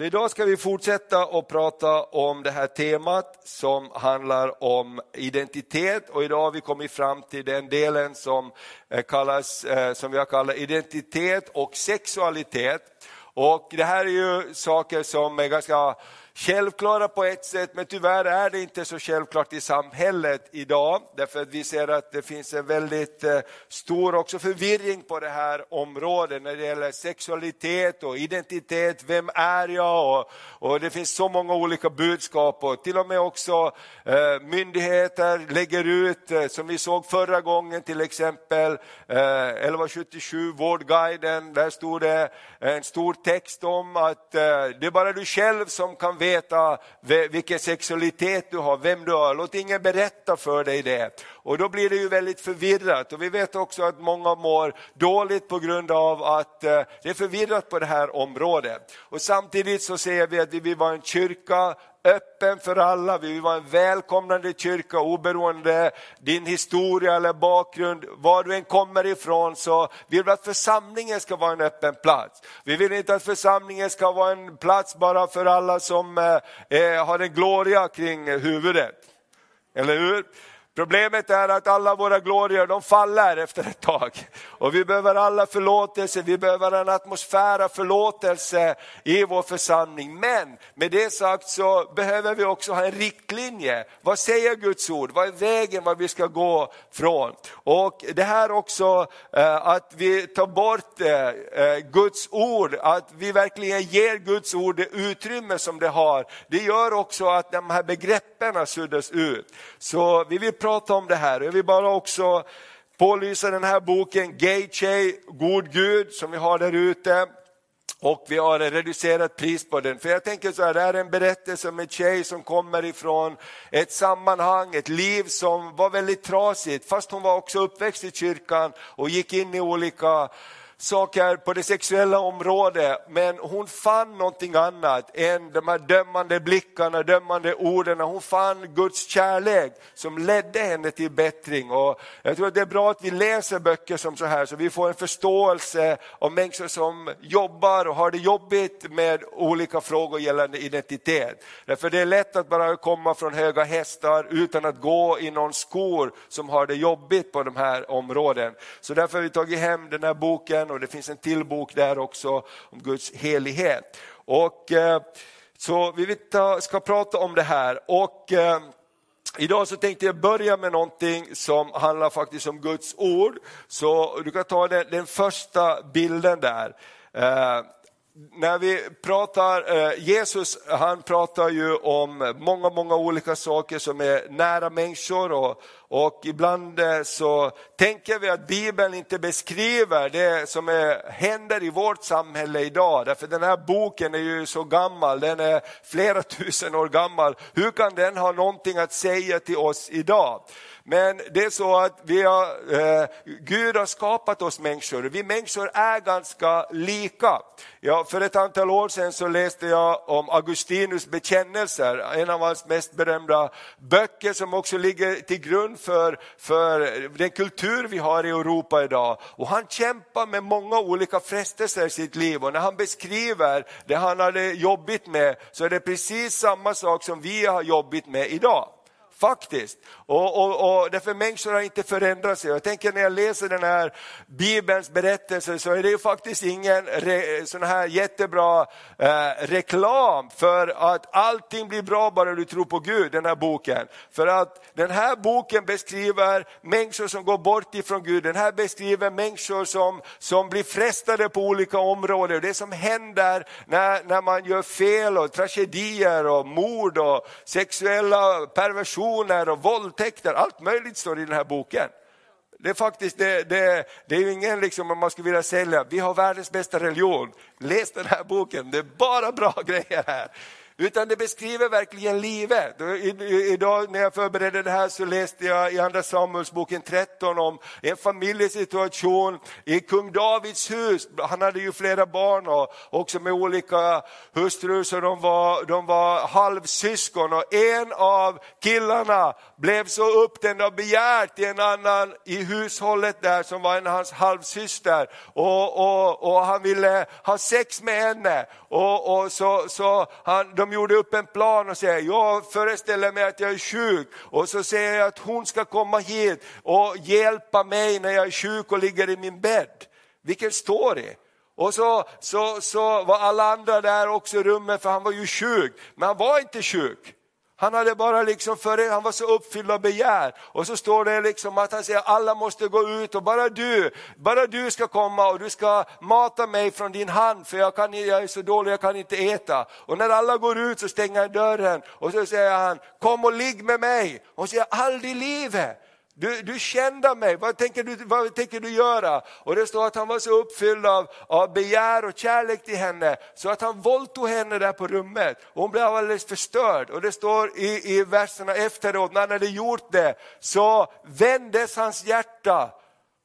Så idag ska vi fortsätta att prata om det här temat som handlar om identitet och idag har vi kommit fram till den delen som, eh, kallas, eh, som vi jag kallar identitet och sexualitet. Och det här är ju saker som är ganska självklara på ett sätt, men tyvärr är det inte så självklart i samhället idag. Därför att vi ser att det finns en väldigt eh, stor också förvirring på det här området när det gäller sexualitet och identitet. Vem är jag? Och, och det finns så många olika budskap och till och med också eh, myndigheter lägger ut, eh, som vi såg förra gången till exempel, eh, 1177 Vårdguiden, där stod det en stor text om att eh, det är bara du själv som kan veta veta vilken sexualitet du har, vem du är. Låt ingen berätta för dig det. Och då blir det ju väldigt förvirrat. Och vi vet också att många mår dåligt på grund av att eh, det är förvirrat på det här området. Och samtidigt så ser vi att vi vill vara en kyrka öppen för alla, vi vill vara en välkomnande kyrka oberoende din historia eller bakgrund, var du än kommer ifrån så vill vi att församlingen ska vara en öppen plats. Vi vill inte att församlingen ska vara en plats bara för alla som eh, eh har en gloria kring huvudet. Eller hur? Problemet är att alla våra glorior de faller efter ett tag. Och vi behöver alla förlåtelse, vi behöver en atmosfär av förlåtelse i vår församling. Men med det sagt så behöver vi också ha en riktlinje. Vad säger Guds ord? Vad är vägen vad vi ska gå från? Och det här också eh, att vi tar bort eh, eh, Guds ord, att vi verkligen ger Guds ord det utrymme som det har. Det gör också att de här begreppen suddas ut. Så vi vill prata om det här. Jag vill bara också pålysa den här boken Gay tjej, God Gud, som vi har där ute. Och vi har ett reducerat pris på den. För jag tänker så här, det här är en berättelse om en tjej som kommer ifrån ett sammanhang, ett liv som var väldigt trasigt. Fast hon var också uppväxt i kyrkan och gick in i olika saker på det sexuella området, men hon fann någonting annat än de här dömande blickarna, dömande orden. Hon fann Guds kärlek som ledde henne till bättring. Och jag tror att det är bra att vi läser böcker som så här så vi får en förståelse av människor som jobbar och har det jobbigt med olika frågor gällande identitet. Därför det är lätt att bara komma från höga hästar utan att gå i någon skor som har det jobbigt på de här områden. Så därför har vi tagit hem den här boken och det finns en till bok där också om Guds helighet. Och, eh, så vi ska prata om det här. Och, eh, Idag så tänkte jag börja med någonting som handlar faktiskt om Guds ord. Så du kan ta den, den första bilden där. Eh, när vi pratar, eh, Jesus han pratar ju om många, många olika saker som är nära människor och, och ibland eh, så tänker vi att Bibeln inte beskriver det som är, händer i vårt samhälle idag. Därför den här boken är ju så gammal, den är flera tusen år gammal. Hur kan den ha någonting att säga till oss idag? Men det är så att vi har, eh, Gud har skapat oss människor, vi människor är ganska lika. Ja, för ett antal år sedan så läste jag om Augustinus bekännelser, en av hans mest berömda böcker som också ligger till grund för, för den kultur vi har i Europa idag. Och han kämpar med många olika frestelser i sitt liv och när han beskriver det han hade jobbigt med så är det precis samma sak som vi har jobbigt med idag. Faktiskt. Och, och, och därför människor har inte förändrat sig. Jag tänker när jag läser den här Bibelns berättelse så är det ju faktiskt ingen re, sån här jättebra eh, reklam för att allting blir bra bara du tror på Gud, den här boken. För att den här boken beskriver människor som går bort ifrån Gud. Den här beskriver människor som, som blir frestade på olika områden. Det som händer när, när man gör fel och tragedier och mord och sexuella perversioner och våldtäkter. Allt möjligt står i den här boken. Det är faktiskt, det, det, det är ju ingen liksom om man skulle vilja sälja, vi har världens bästa religion. Läs den här boken, det är bara bra grejer här utan det beskriver verkligen livet. Idag när jag förberedde det här så läste jag i Andra Samuelsboken 13 om en familjesituation i kung Davids hus. Han hade ju flera barn och också med olika hustrur så de var, de var halvsyskon och en av killarna blev så upptänd och begär till en annan i hushållet där som var en av hans halvsyster och, och, och han ville ha sex med henne och, och så, så han, de gjorde upp en plan och säger, jag föreställer mig att jag är sjuk och så säger jag att hon ska komma hit och hjälpa mig när jag är sjuk och ligger i min bädd. Vilken story! Och så, så, så var alla andra där också i rummet för han var ju sjuk, men han var inte sjuk. Han hade bara liksom för, han var så uppfylld av begär. Och så står det liksom att han säger alla måste gå ut och bara du, bara du ska komma och du ska mata mig från din hand för jag, kan, jag är så dålig, jag kan inte äta. Och när alla går ut så stänger han dörren och så säger han kom och ligg med mig. Och säger aldrig i livet. Du, du kände mig, vad tänker, du, vad tänker du göra? Och det står att han var så uppfylld av, av begär och kärlek till henne så att han våldtog henne där på rummet. Och hon blev alldeles förstörd. Och det står i, i verserna efteråt, när han hade gjort det så vändes hans hjärta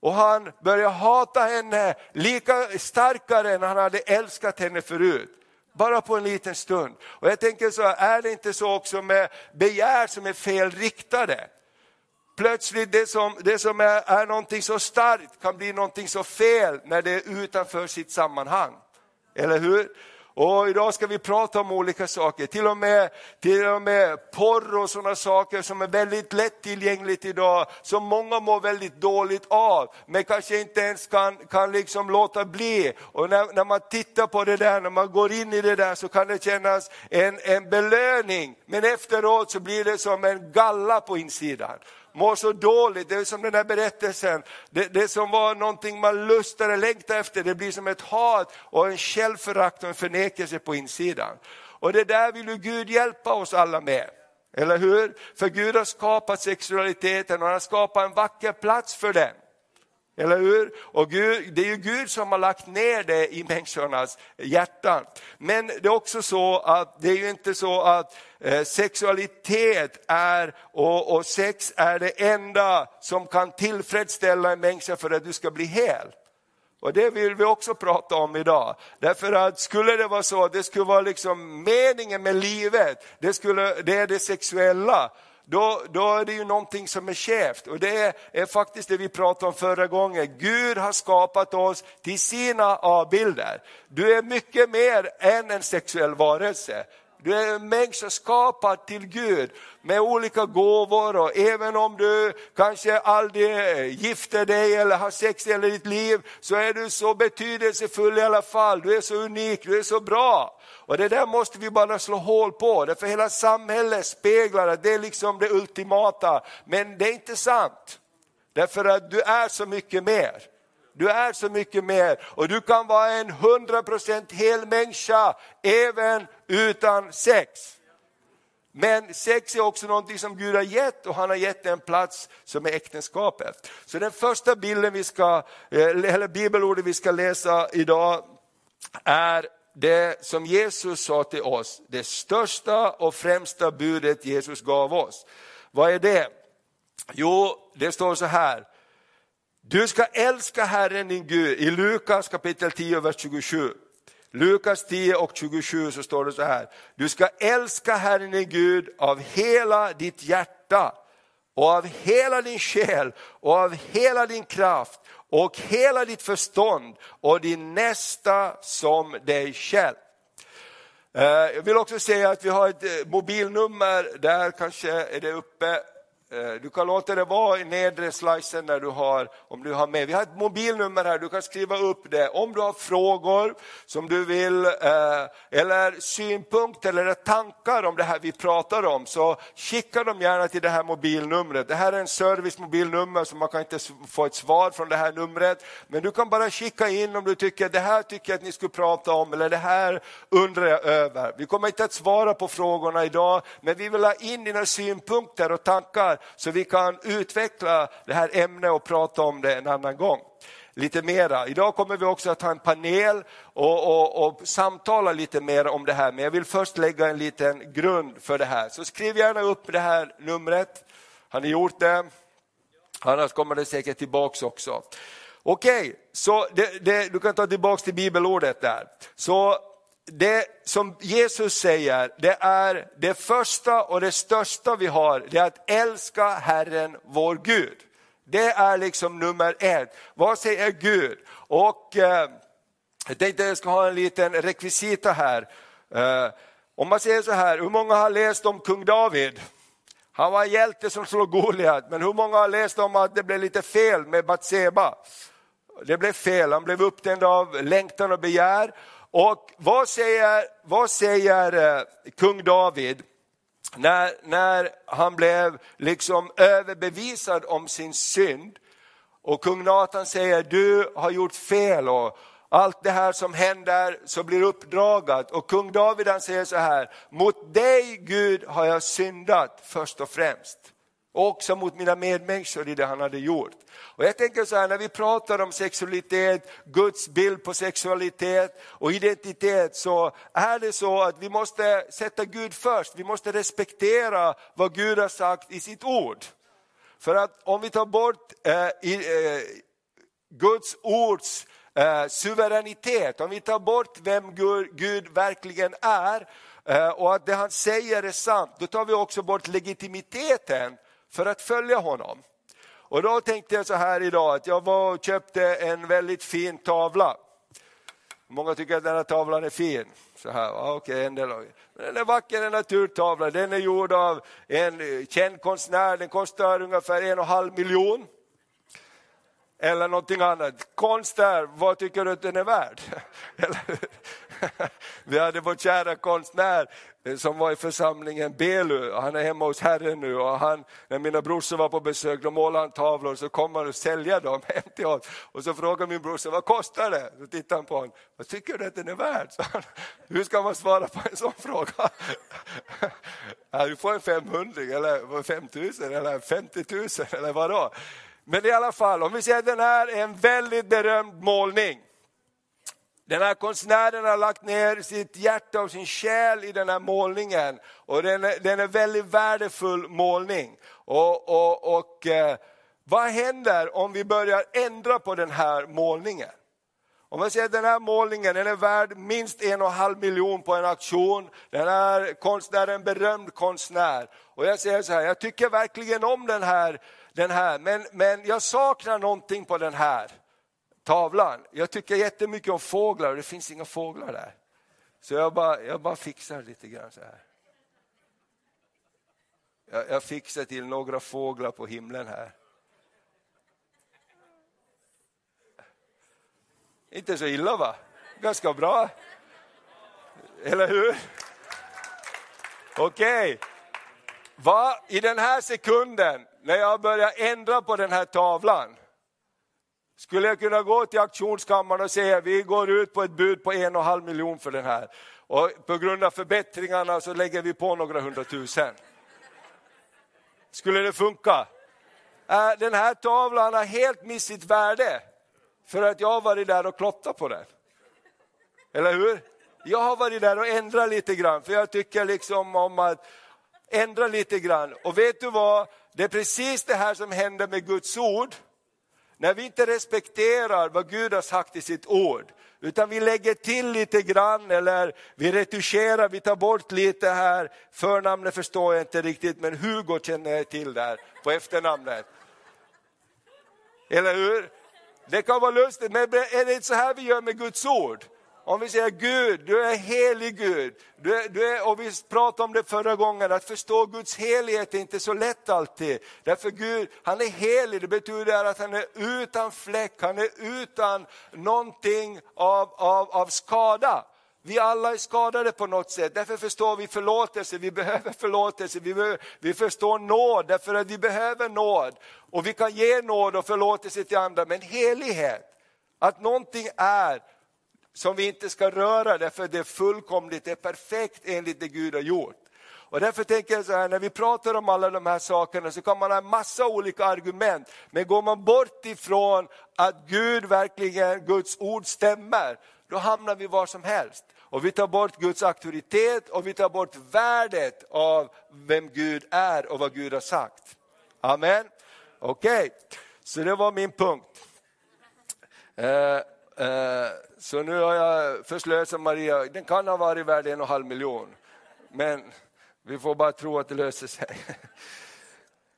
och han började hata henne lika starkare än han hade älskat henne förut bara på en liten stund. Och jag tänker så, är det inte så också med begär som är felriktade? Plötsligt det som, det som är, är någonting så starkt kan bli någonting så fel när det är utanför sitt sammanhang. Eller hur? Och idag ska vi prata om olika saker, till och med, till och med porr och sådana saker som är väldigt lättillgängligt idag, som många mår väldigt dåligt av, men kanske inte ens kan, kan liksom låta bli. Och när, när man tittar på det där, när man går in i det där så kan det kännas en, en belöning, men efteråt så blir det som en galla på insidan mår så dåligt, det är som den här berättelsen, det, det som var någonting man lustade, längtade efter, det blir som ett hat och en självförakt och en förnekelse på insidan. Och det där vill ju Gud hjälpa oss alla med. Eller hur? För Gud har skapat sexualiteten och han har skapat en vacker plats för den. Eller hur? Och Gud, det är ju Gud som har lagt ner det i människornas hjärtan. Men det är också så att det är ju inte så att eh, sexualitet är och, och, sex är det enda som kan tillfredsställa en människa för att du ska bli hel. Och det vill vi också prata om idag. Därför att skulle det vara så, att det skulle vara liksom meningen med livet, det, skulle, det är det sexuella, då, då är det ju någonting som är skevt. Och det är, är, faktiskt det vi pratade om förra gången. Gud har skapat oss till sina avbilder. Du är mycket mer än en sexuell varelse. Du är en människa skapad till Gud med olika gåvor och även om du kanske aldrig gifter dig eller har sex i hela ditt liv så är du så betydelsefull i alla fall. Du är så unik, du är så bra. Och det där måste vi bara slå hål på, därför hela samhället speglar att det är liksom det ultimata. Men det är inte sant, därför att du är så mycket mer. Du är så mycket mer och du kan vara en 100% hel människa även utan sex. Men sex är också någonting som Gud har gett och han har gett en plats som är äktenskapet. Så den första bilden vi ska, eh, eller bibelordet vi ska läsa idag är det som Jesus sa till oss, det största och främsta budet Jesus gav oss. Vad är det? Jo, det står så här. Du ska älska Herren din Gud, i Lukas kapitel 10, vers 27. Lukas 10 och 27 så står det så här. Du ska älska Herren din Gud av hela ditt hjärta och av hela din själ och av hela din kraft och hela ditt förstånd och din nästa som dig själv. Eh, jag vill också säga att vi har ett eh, mobilnummer, där kanske är det uppe Eh, du kan låta det vara i nedre slicen när du har, om du har med. Vi har ett mobilnummer här, du kan skriva upp det. Om du har frågor som du vill, eh, eller synpunkter eller tankar om det här vi pratar om, så skicka dem gärna till det här mobilnumret. Det här är en servicemobilnummer så man kan inte få ett svar från det här numret. Men du kan bara skicka in om du tycker det här tycker jag att ni skulle prata om, eller det här undrar jag över. Vi kommer inte att svara på frågorna idag, men vi vill ha in dina synpunkter och tankar så vi kan utveckla det här ämnet och prata om det en annan gång. lite mera. Idag kommer vi också att ha en panel och, och, och samtala lite mer om det här, men jag vill först lägga en liten grund för det här. Så skriv gärna upp det här numret. Har ni gjort det? Annars kommer det säkert tillbaks också. Okej, okay, så det, det, du kan ta tillbaks till bibelordet där. Så det som Jesus säger, det är det första och det största vi har, det är att älska Herren vår Gud. Det är liksom nummer ett. Vad säger Gud? Och eh, jag tänkte att jag ska ha en liten rekvisita här. Eh, om man säger så här, hur många har läst om kung David? Han var en hjälte som slog Goliat, men hur många har läst om att det blev lite fel med Batseba? Det blev fel, han blev upptänd av längtan och begär. Och vad säger, vad säger eh, kung David när, när han blev liksom överbevisad om sin synd? Och kung Nathan säger, du har gjort fel och allt det här som händer så blir uppdragat. Och kung David han säger så här, mot dig Gud har jag syndat först och främst. Och också mot mina medmänniskor i det han hade gjort. Och jag tänker så här, när vi pratar om sexualitet, Guds bild på sexualitet och identitet så är det så att vi måste sätta Gud först. Vi måste respektera vad Gud har sagt i sitt ord. För att om vi tar bort eh, i, eh, Guds ords eh, suveränitet, om vi tar bort vem Gud, Gud verkligen är eh, och att det han säger är sant, då tar vi också bort legitimiteten för att följa honom. Och då tänkte jag så här idag att jag var och köpte en väldigt fin tavla. Många tycker att den här tavlan är fin. Så här, okay, en del av den är vacker, en naturtavla. Den är gjord av en känd konstnär. Den kostar ungefär en och en halv miljon. Eller någonting annat. Konst där, vad tycker du att den är värd? Vi hade vår kära konstnär eh, som var i församlingen Belu, han är hemma hos Herren nu och han, när mina brorsor var på besök, då målade han tavlor så kom han och sälja dem hem till oss. Och så frågade min brorsa, vad kostar det? Då tittade han på honom, vad tycker du att den är värd? Så han, Hur ska man svara på en sån fråga? Ja, du får en 500 eller 5000 eller 50 000 eller vadå? Men i alla fall, om vi säger att den här är en väldigt berömd målning. Den här konstnären har lagt ner sitt hjärta och sin själ i den här målningen. Och den är, den är väldigt värdefull målning. Och, och, och eh, vad händer om vi börjar ändra på den här målningen? Om man säger att den här målningen den är värd minst en och en halv miljon på en auktion. Den här konstnären är en berömd konstnär. Och jag säger så här, jag tycker verkligen om den här, den här men, men jag saknar någonting på den här tavlan. Jag tycker jättemycket om fåglar och det finns inga fåglar där. Så jag bara, jag bara fixar lite grann så här. Jag, jag fixar till några fåglar på himlen här. Inte så illa va? Ganska bra. Eller hur? Okej. Okay. I den här sekunden, när jag börjar ändra på den här tavlan, skulle jag kunna gå till auktionskammaren och säga vi går ut på ett bud på en och en halv miljon för den här. Och på grund av förbättringarna så lägger vi på några hundratusen. Skulle det funka? Äh, den här tavlan har helt missat sitt värde för att jag har varit där och klottat på den. Eller hur? Jag har varit där och ändrat lite grann, för jag tycker liksom om att ändra lite grann. Och vet du vad? Det är precis det här som händer med Guds ord. När vi inte respekterar vad Gud har sagt i sitt ord, utan vi lägger till lite grann eller vi retuscherar, vi tar bort lite här. Förnamnet förstår jag inte riktigt, men Hugo känner jag till där på efternamnet. Eller hur? Det kan vara lustigt, men är det inte så här vi gör med Guds ord? Om vi säger Gud, du är helig Gud. Du är, du är, och vi pratade om det förra gången, att förstå Guds helighet är inte så lätt alltid. Därför Gud, han är helig, det betyder att han är utan fläck, han är utan någonting av, av, av skada. Vi alla är skadade på något sätt, därför förstår vi förlåtelse, vi behöver förlåtelse, vi, behöver, vi förstår nåd, därför att vi behöver nåd. Och vi kan ge nåd och förlåtelse till andra, men helighet, att någonting är som vi inte ska röra därför det är fullkomligt, det är perfekt enligt det Gud har gjort. Och därför tänker jag så här, när vi pratar om alla de här sakerna så kan man ha en massa olika argument. Men går man bort ifrån att Gud verkligen, Guds ord stämmer, då hamnar vi var som helst. Och vi tar bort Guds auktoritet och vi tar bort värdet av vem Gud är och vad Gud har sagt. Amen. Okej, okay. så det var min punkt. Eh, Eh, så nu har jag förslösat Maria, den kan ha varit värd en och en halv miljon. Men vi får bara tro att det löser sig.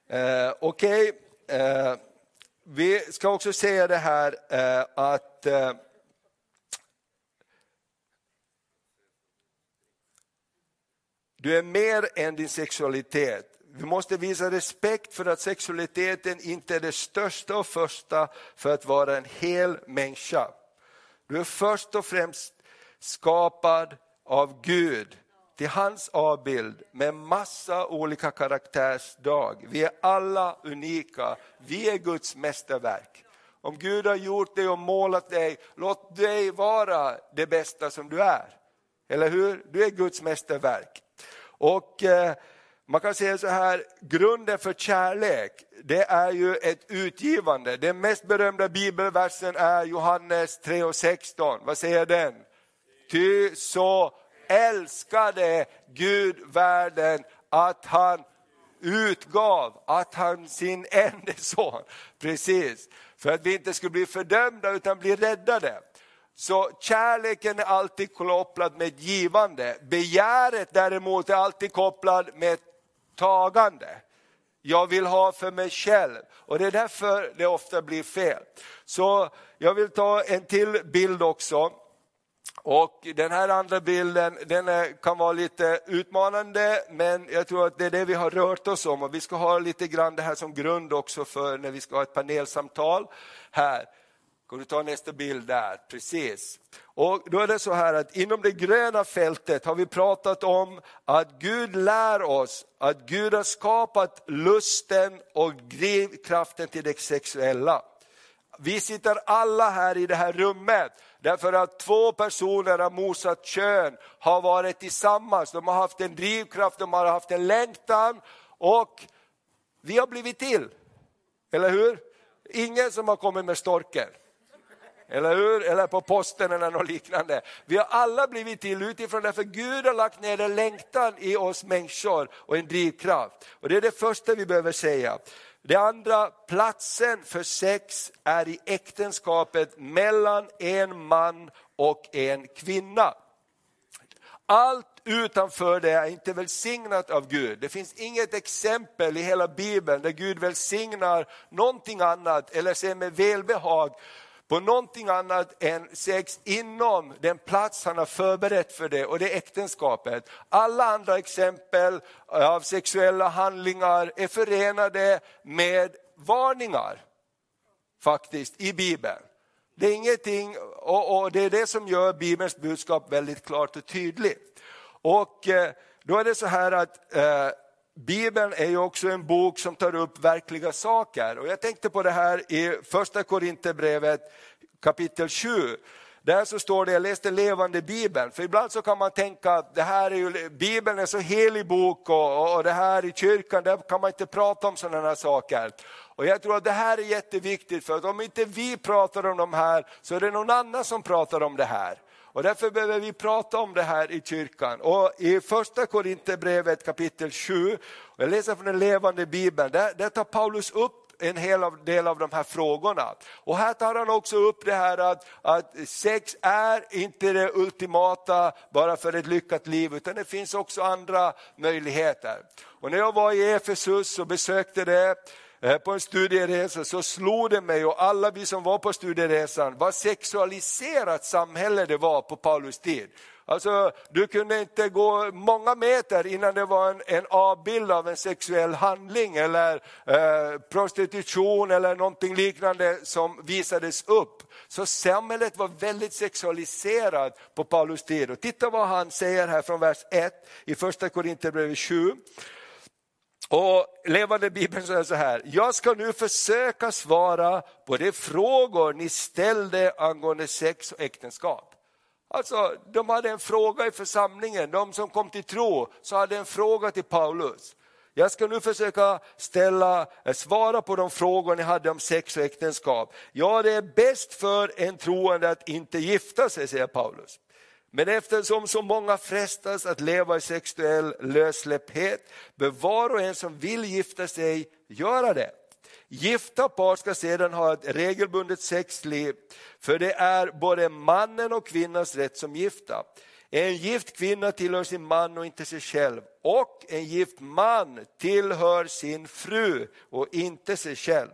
eh, Okej, okay. eh, vi ska också säga det här eh, att eh, Du är mer än din sexualitet. Vi måste visa respekt för att sexualiteten inte är det största och första för att vara en hel människa. Du är först och främst skapad av Gud till hans avbild med massa olika karaktärsdrag. Vi är alla unika, vi är Guds mästerverk. Om Gud har gjort dig och målat dig, låt dig vara det bästa som du är. Eller hur? Du är Guds mästerverk. Och eh, man kan säga så här, grunden för kärlek, det är ju ett utgivande. Den mest berömda bibelversen är Johannes 3 och 16. Vad säger den? Ty så älskade Gud världen att han utgav att han sin enda son, precis, för att vi inte skulle bli fördömda utan bli räddade. Så kärleken är alltid kopplad med ett givande. Begäret däremot är alltid kopplad med ett tagande. Jag vill ha för mig själv och det är därför det ofta blir fel. Så jag vill ta en till bild också. Och den här andra bilden den är, kan vara lite utmanande men jag tror att det är det vi har rört oss om och vi ska ha lite grann det här som grund också för när vi ska ha ett panelsamtal här. Kan du ta nästa bild där? Precis. Och då är det så här att inom det gröna fältet har vi pratat om att Gud lär oss att Gud har skapat lusten och drivkraften till det sexuella. Vi sitter alla här i det här rummet därför att två personer av motsatt kön har varit tillsammans, de har haft en drivkraft, de har haft en längtan och vi har blivit till. Eller hur? Ingen som har kommit med storken eller hur? Eller på posten eller något liknande. Vi har alla blivit till utifrån därför Gud har lagt ner en längtan i oss människor och en drivkraft. Och det är det första vi behöver säga. Det andra, platsen för sex är i äktenskapet mellan en man och en kvinna. Allt utanför det är inte välsignat av Gud. Det finns inget exempel i hela Bibeln där Gud välsignar någonting annat eller ser med välbehag på någonting annat än sex inom den plats han har förberett för det och det är äktenskapet. Alla andra exempel av sexuella handlingar är förenade med varningar faktiskt i Bibeln. Det är ingenting, och, och det är det som gör Bibelns budskap väldigt klart och tydligt. Och eh, då är det så här att eh, Bibeln är ju också en bok som tar upp verkliga saker. Och jag tänkte på det här i första Korinthierbrevet kapitel 7. Där så står det, jag läste levande bibeln, för ibland så kan man tänka att det här är ju, bibeln är så helig bok och, och det här i kyrkan, där kan man inte prata om sådana här saker. Och jag tror att det här är jätteviktigt för att om inte vi pratar om de här så är det någon annan som pratar om det här. Och därför behöver vi prata om det här i kyrkan. Och I första Korinthierbrevet kapitel 7, jag läser från den levande bibeln, där, där tar Paulus upp en hel del av de här frågorna. Och här tar han också upp det här att, att sex är inte det ultimata bara för ett lyckat liv, utan det finns också andra möjligheter. Och när jag var i Efesus och besökte det, Eh, på en studieresa så slog det mig och alla vi som var på studieresan vad sexualiserat samhälle det var på Paulus tid. Alltså, du kunde inte gå många meter innan det var en, en avbild av en sexuell handling eller eh, prostitution eller någonting liknande som visades upp. Så samhället var väldigt sexualiserat på Paulus tid. Och titta vad han säger här från vers 1 i första Korinthierbrevet 7. Och Levande Bibeln säger så här, jag ska nu försöka svara på de frågor ni ställde angående sex och äktenskap. Alltså, de hade en fråga i församlingen, de som kom till tro, så hade en fråga till Paulus. Jag ska nu försöka ställa, eh, svara på de frågor ni hade om sex och äktenskap. Ja, det är bäst för en troende att inte gifta sig, säger Paulus. Men eftersom så många frestas att leva i sexuell lössläpphet, bör var och en som vill gifta sig göra det. Gifta par ska sedan ha ett regelbundet sexliv, för det är både mannen och kvinnans rätt som gifta. En gift kvinna tillhör sin man och inte sig själv. Och en gift man tillhör sin fru och inte sig själv.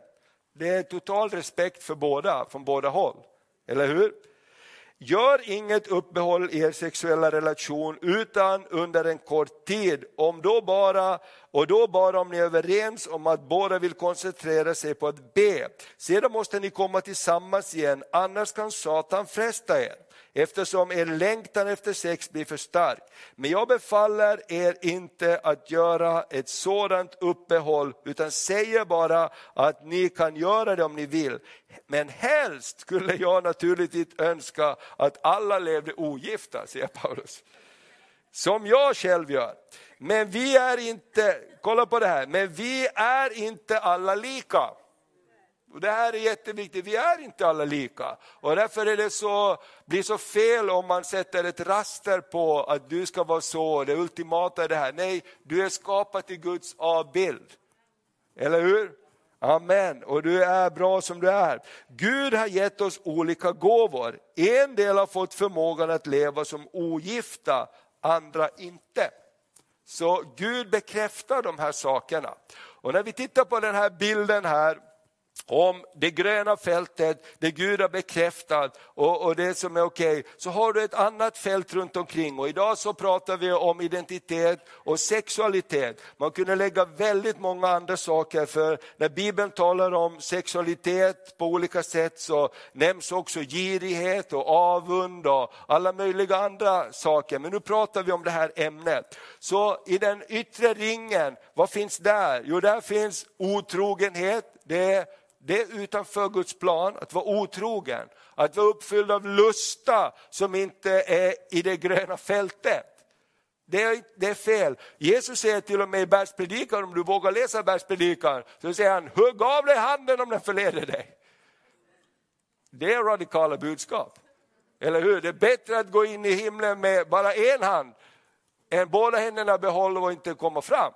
Det är total respekt för båda, från båda håll. Eller hur? Gör inget uppehåll i er sexuella relation utan under en kort tid, om då bara, och då bara om ni är överens om att båda vill koncentrera sig på att be. Sedan måste ni komma tillsammans igen, annars kan Satan fresta er eftersom er längtan efter sex blir för stark. Men jag befaller er inte att göra ett sådant uppehåll, utan säger bara att ni kan göra det om ni vill. Men helst skulle jag naturligtvis önska att alla levde ogifta, säger Paulus. Som jag själv gör. Men vi är inte, kolla på det här, men vi är inte alla lika. Och det här är jätteviktigt, vi är inte alla lika. Och därför är det så, blir så fel om man sätter ett raster på att du ska vara så, det ultimata är det här. Nej, du är skapad i Guds avbild. Eller hur? Amen, och du är bra som du är. Gud har gett oss olika gåvor. En del har fått förmågan att leva som ogifta, andra inte. Så Gud bekräftar de här sakerna. Och när vi tittar på den här bilden här, om det gröna fältet, det Gud har bekräftat och, och det som är okej, okay, så har du ett annat fält runt omkring. Och idag så pratar vi om identitet och sexualitet. Man kunde lägga väldigt många andra saker, för när Bibeln talar om sexualitet på olika sätt så nämns också girighet och avund och alla möjliga andra saker. Men nu pratar vi om det här ämnet. Så i den yttre ringen, vad finns där? Jo, där finns otrogenhet, det är det är utanför Guds plan, att vara otrogen, att vara uppfylld av lusta som inte är i det gröna fältet. Det är, det är fel. Jesus säger till och med i bergspredikan, om du vågar läsa bergspredikan, så säger han, hugg av dig handen om den förleder dig. Det är radikala budskap. Eller hur? Det är bättre att gå in i himlen med bara en hand, än båda händerna behålla och inte komma fram.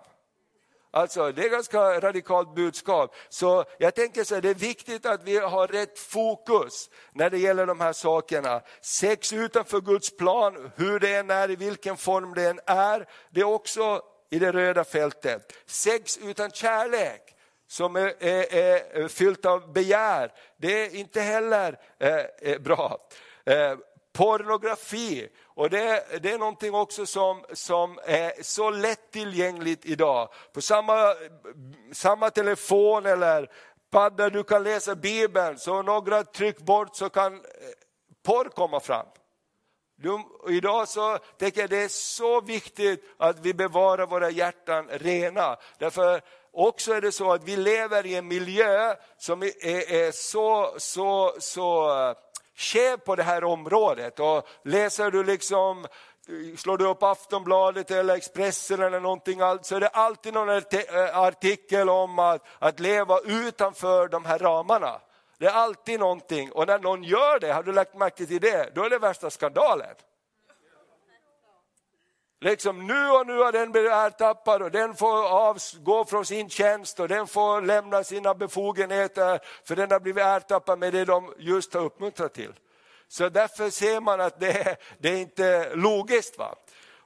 Alltså, det är ganska radikalt budskap. Så jag tänker så här, det är viktigt att vi har rätt fokus när det gäller de här sakerna. Sex utanför Guds plan, hur det än är, i vilken form det än är, det är också i det röda fältet. Sex utan kärlek som är, är, är fyllt av begär, det är inte heller eh, eh bra. Eh, pornografi. Och det, det, är någonting också som, som är så lättillgängligt idag. På samma, samma telefon eller padda du kan läsa Bibeln, så några tryck bort så kan eh, porr komma fram. Du, idag så tänker jag det är så viktigt att vi bevarar våra hjärtan rena. Därför också är det så att vi lever i en miljö som är, är så, så, så eh, sker på det här området. Och läser du liksom slår du upp Aftonbladet eller Expressen eller någonting så är det alltid någon eh, artikel om att, att leva utanför de här ramarna. Det är alltid någonting och när någon gör det, har du lagt märke till det, då är det värsta skandalen. Liksom nu och nu har den blivit ertappad och den får avgå från sin tjänst och den får lämna sina befogenheter för den har blivit ertappad med det de just har uppmuntrat till. Så därför ser man att det, det är inte logiskt. Va?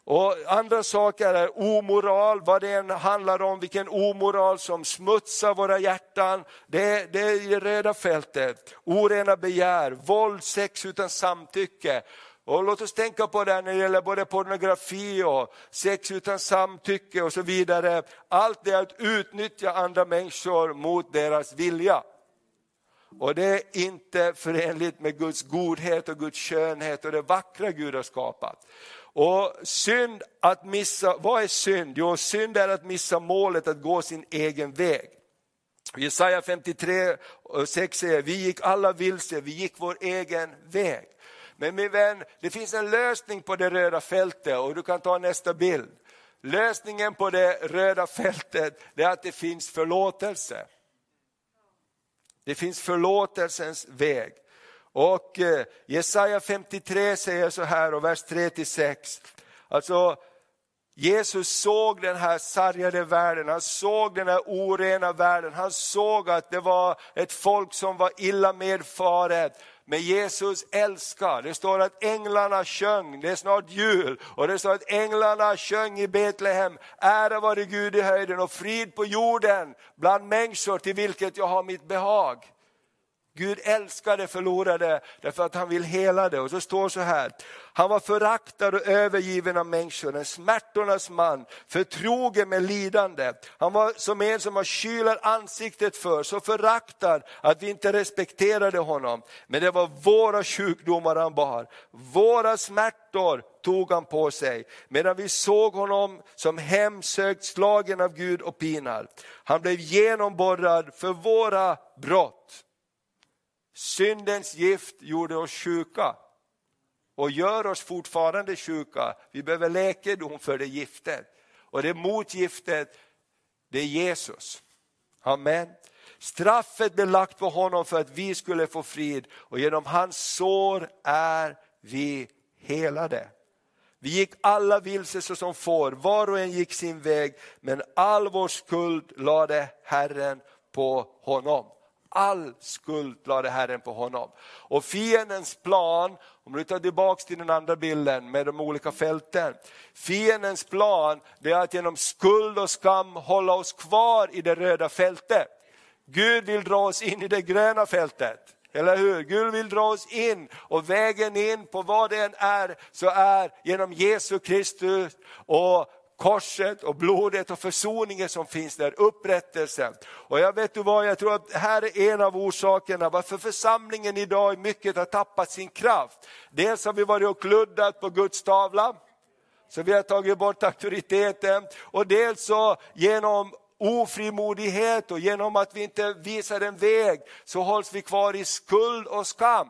Och andra saker är omoral, vad det än handlar om, vilken omoral som smutsar våra hjärtan. Det, det är i det röda fältet. Orena begär, våld, sex utan samtycke. Och låt oss tänka på det när det gäller både pornografi och sex utan samtycke och så vidare. Allt det är att utnyttja andra människor mot deras vilja. Och det är inte förenligt med Guds godhet och Guds skönhet och det vackra Gud har skapat. Och synd att missa, vad är synd? Jo, synd är att missa målet att gå sin egen väg. Jesaja 53, 6 säger, vi gick alla vilse, vi gick vår egen väg. Men min vän, det finns en lösning på det röda fältet och du kan ta nästa bild. Lösningen på det röda fältet är att det finns förlåtelse. Det finns förlåtelsens väg. Och eh, Jesaja 53 säger så här, och vers 3-6. Alltså, Jesus såg den här sargade världen, han såg den här orena världen, han såg att det var ett folk som var illa medfaret. Men Jesus älskar, det står att änglarna sjöng, det är snart jul, och det står att änglarna sjöng i Betlehem, ära vare Gud i höjden och frid på jorden bland människor till vilket jag har mitt behag. Gud älskar det förlorade därför att han vill hela det. Och så står så här, han var föraktad och övergiven av människor, en smärtornas man, förtrogen med lidande. Han var som en som man kyler ansiktet för, så föraktad att vi inte respekterade honom. Men det var våra sjukdomar han bar, våra smärtor tog han på sig, medan vi såg honom som hemsökt, slagen av Gud och pinad. Han blev genomborrad för våra brott. Syndens gift gjorde oss sjuka och gör oss fortfarande sjuka. Vi behöver läkedom för det giftet. Och det motgiftet, det är Jesus. Amen. Straffet blev lagt på honom för att vi skulle få frid och genom hans sår är vi helade. Vi gick alla vilse såsom får, var och en gick sin väg, men all vår skuld lade Herren på honom. All skuld lade Herren på honom. Och fiendens plan, om du tar tillbaka till den andra bilden med de olika fälten. Fiendens plan det är att genom skuld och skam hålla oss kvar i det röda fältet. Gud vill dra oss in i det gröna fältet. Eller hur? Gud vill dra oss in och vägen in på vad det än är, så är genom Jesu Kristus och korset och blodet och försoningen som finns där, upprättelsen. Och jag vet du vad, jag tror att här är en av orsakerna varför församlingen idag i mycket har tappat sin kraft. Dels har vi varit och kluddat på Guds tavla, så vi har tagit bort auktoriteten och dels så genom ofrimodighet och genom att vi inte visar en väg så hålls vi kvar i skuld och skam.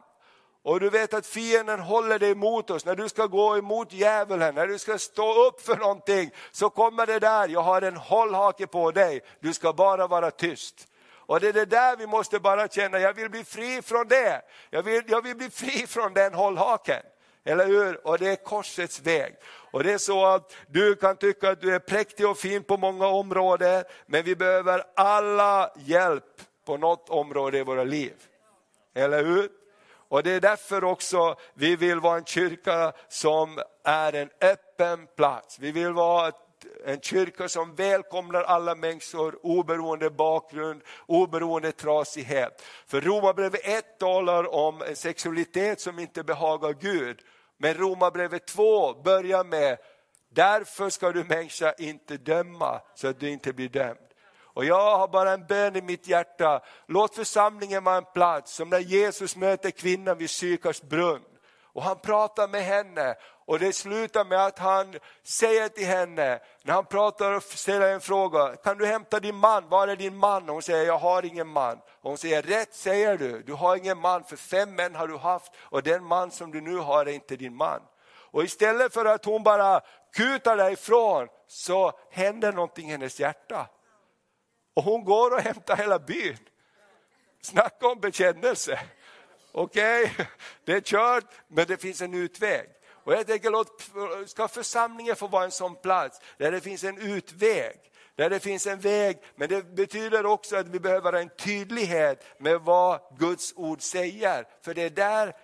Och du vet att fienden håller dig emot oss, när du ska gå emot djävulen, när du ska stå upp för någonting, så kommer det där, jag har en hållhake på dig, du ska bara vara tyst. Och det är det där vi måste bara känna, jag vill bli fri från det. Jag vill, jag vill bli fri från den hållhaken. Eller hur? Och det är korsets väg. Och det är så att du kan tycka att du är präktig och fin på många områden, men vi behöver alla hjälp på något område i våra liv. Eller hur? Och det är därför också vi vill vara en kyrka som är en öppen plats. Vi vill vara en kyrka som välkomnar alla människor oberoende bakgrund, oberoende trasighet. För Romarbrevet 1 talar om en sexualitet som inte behagar Gud. Men Romarbrevet 2 börjar med, därför ska du människa inte döma så att du inte blir dömd. Och jag har bara en bön i mitt hjärta, låt församlingen vara en plats som när Jesus möter kvinnan vid Sykars brunn. Och han pratar med henne och det slutar med att han säger till henne, när han pratar och ställer en fråga, kan du hämta din man, var är din man? Och hon säger, jag har ingen man. Och hon säger, rätt säger du, du har ingen man, för fem män har du haft och den man som du nu har är inte din man. Och istället för att hon bara kutar därifrån så händer någonting i hennes hjärta. Och hon går och hämtar hela byn. Snacka om bekännelse. Okej, okay? det är kört, men det finns en utväg. Och jag tänker, låt, ska församlingen få vara en sån plats där det finns en utväg, där det finns en väg, men det betyder också att vi behöver en tydlighet med vad Guds ord säger. För det är där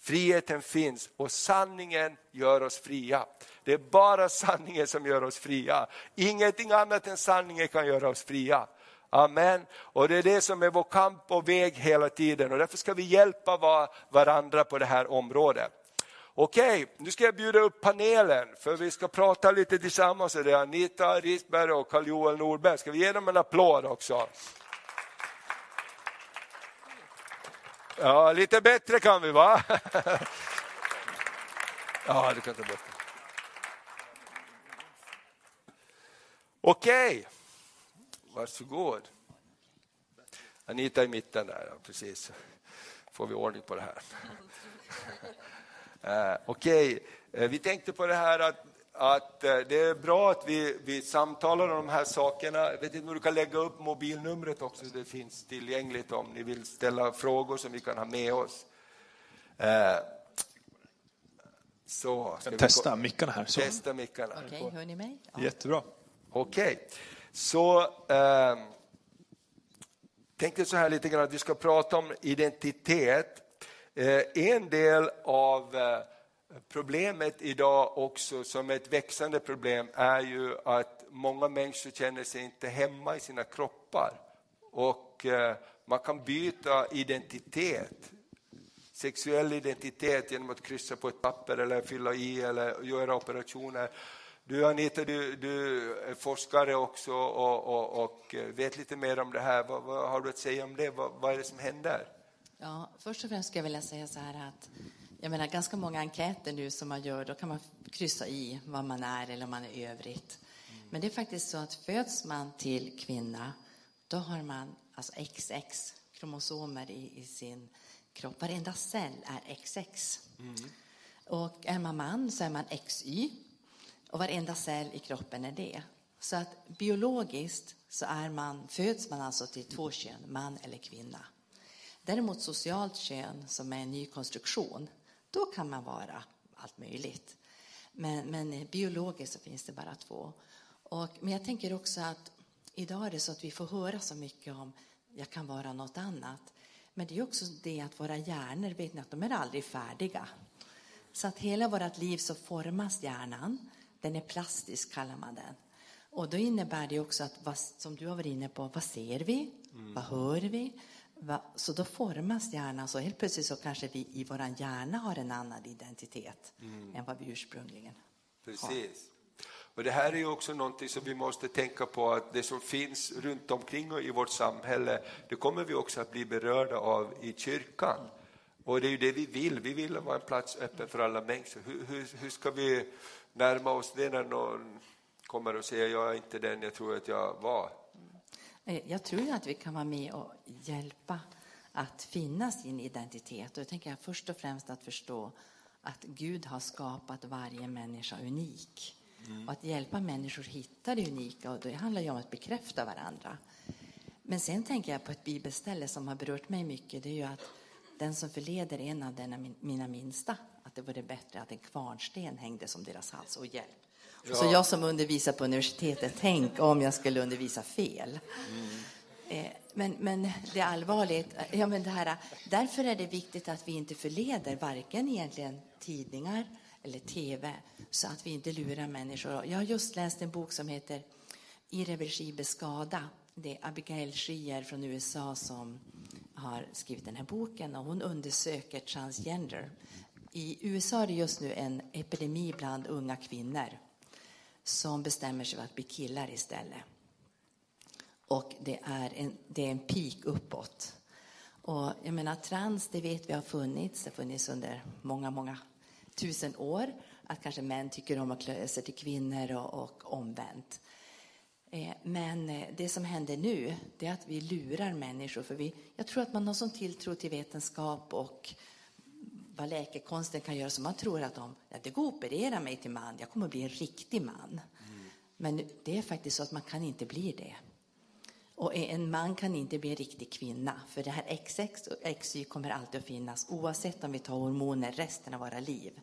friheten finns och sanningen gör oss fria. Det är bara sanningen som gör oss fria. Ingenting annat än sanningen kan göra oss fria. Amen. Och det är det som är vår kamp och väg hela tiden och därför ska vi hjälpa varandra på det här området. Okej, nu ska jag bjuda upp panelen för vi ska prata lite tillsammans. Det är Anita Risberg och Carl-Joel Nordberg. Ska vi ge dem en applåd också? Ja, lite bättre kan vi va? Ja, du kan ta bort. Okej, varsågod. Anita i mitten där, ja, precis. får vi ordning på det här. Eh, Okej, eh, vi tänkte på det här att, att eh, det är bra att vi, vi samtalar om de här sakerna. Jag vet inte om du kan lägga upp mobilnumret också, det finns tillgängligt om ni vill ställa frågor som vi kan ha med oss. Så, ska vi Testa mickarna här. Så. Testa mickarna. Okej, hör ni mig? Ja. Jättebra. Okej, så eh, tänkte så här lite grann att vi ska prata om identitet. Eh, en del av eh, problemet idag också som ett växande problem är ju att många människor känner sig inte hemma i sina kroppar och eh, man kan byta identitet sexuell identitet genom att kryssa på ett papper eller fylla i eller göra operationer. Du Anita, du, du är forskare också och, och, och vet lite mer om det här. Vad, vad har du att säga om det? Vad, vad är det som händer? Ja, först och främst skulle jag vilja säga så här att jag menar ganska många enkäter nu som man gör, då kan man kryssa i vad man är eller om man är övrigt. Men det är faktiskt så att föds man till kvinna, då har man alltså XX kromosomer i, i sin kropp. Varenda cell är XX. Och är man man så är man XY. Och varenda cell i kroppen är det. Så att biologiskt så är man, föds man alltså till två kön, man eller kvinna. Däremot socialt kön, som är en ny konstruktion, då kan man vara allt möjligt. Men, men biologiskt så finns det bara två. Och, men jag tänker också att idag är det så att vi får höra så mycket om jag kan vara något annat. Men det är också det att våra hjärnor, vet ni att de är aldrig färdiga. Så att hela vårt liv så formas hjärnan. Den är plastisk kallar man den. Och då innebär det också att, vad, som du har varit inne på, vad ser vi? Vad hör vi? Va, så då formas hjärnan, så helt plötsligt så kanske vi i vår hjärna har en annan identitet än vad vi ursprungligen har. Precis. Och det här är ju också någonting som vi måste tänka på att det som finns runt omkring och i vårt samhälle, det kommer vi också att bli berörda av i kyrkan. Och det är ju det vi vill, vi vill vara en plats öppen för alla människor. Hur, hur, hur ska vi närma oss det när någon kommer och säger jag är inte den jag tror att jag var? Eh, Jag tror ju att vi kan vara med och hjälpa att finna sin identitet. Och jag tänker jag först och främst att förstå att Gud har skapat varje människa unik. Och att hjälpa människor hitta det unika, och det handlar ju om att bekräfta varandra. Men sen tänker jag på ett bibelställe som har berört mig mycket. Det är ju att den som förleder en av denna min- mina minsta, att det vore bättre att en kvarnsten hängde som deras hals och hjälp. Och Så jag som undervisar på universitetet, tänk om jag skulle undervisa fel. Eh, Men, men det är allvarligt. Ja, men det här, därför är det viktigt att vi inte förleder varken egentligen tidningar eller tv så att vi inte lurar människor. Jag har just läst en bok som heter Irreversibel skada. Det är Abigail Shrier från USA som har skrivit den här boken och hon undersöker transgender. I USA är det just nu en epidemi bland unga kvinnor som bestämmer sig för att bli killar istället. Och det är en, det är en peak uppåt. Och jag menar, trans, det vet vi har funnits. Det har funnits under många, många tusen år. Att kanske män tycker om att klä sig till kvinnor och, och omvänt. Eh, men eh, det som händer nu, det är att vi lurar människor. För vi, jag tror att man har sån tilltro till vetenskap och vad läkekonsten kan göra. Så man tror att om, ja, det går att operera mig till man, jag kommer att bli en riktig man. Men det är faktiskt så att man kan inte bli det. Och en man kan inte bli en riktig kvinna, för det här XX och XY kommer alltid att finnas oavsett om vi tar hormoner resten av våra liv.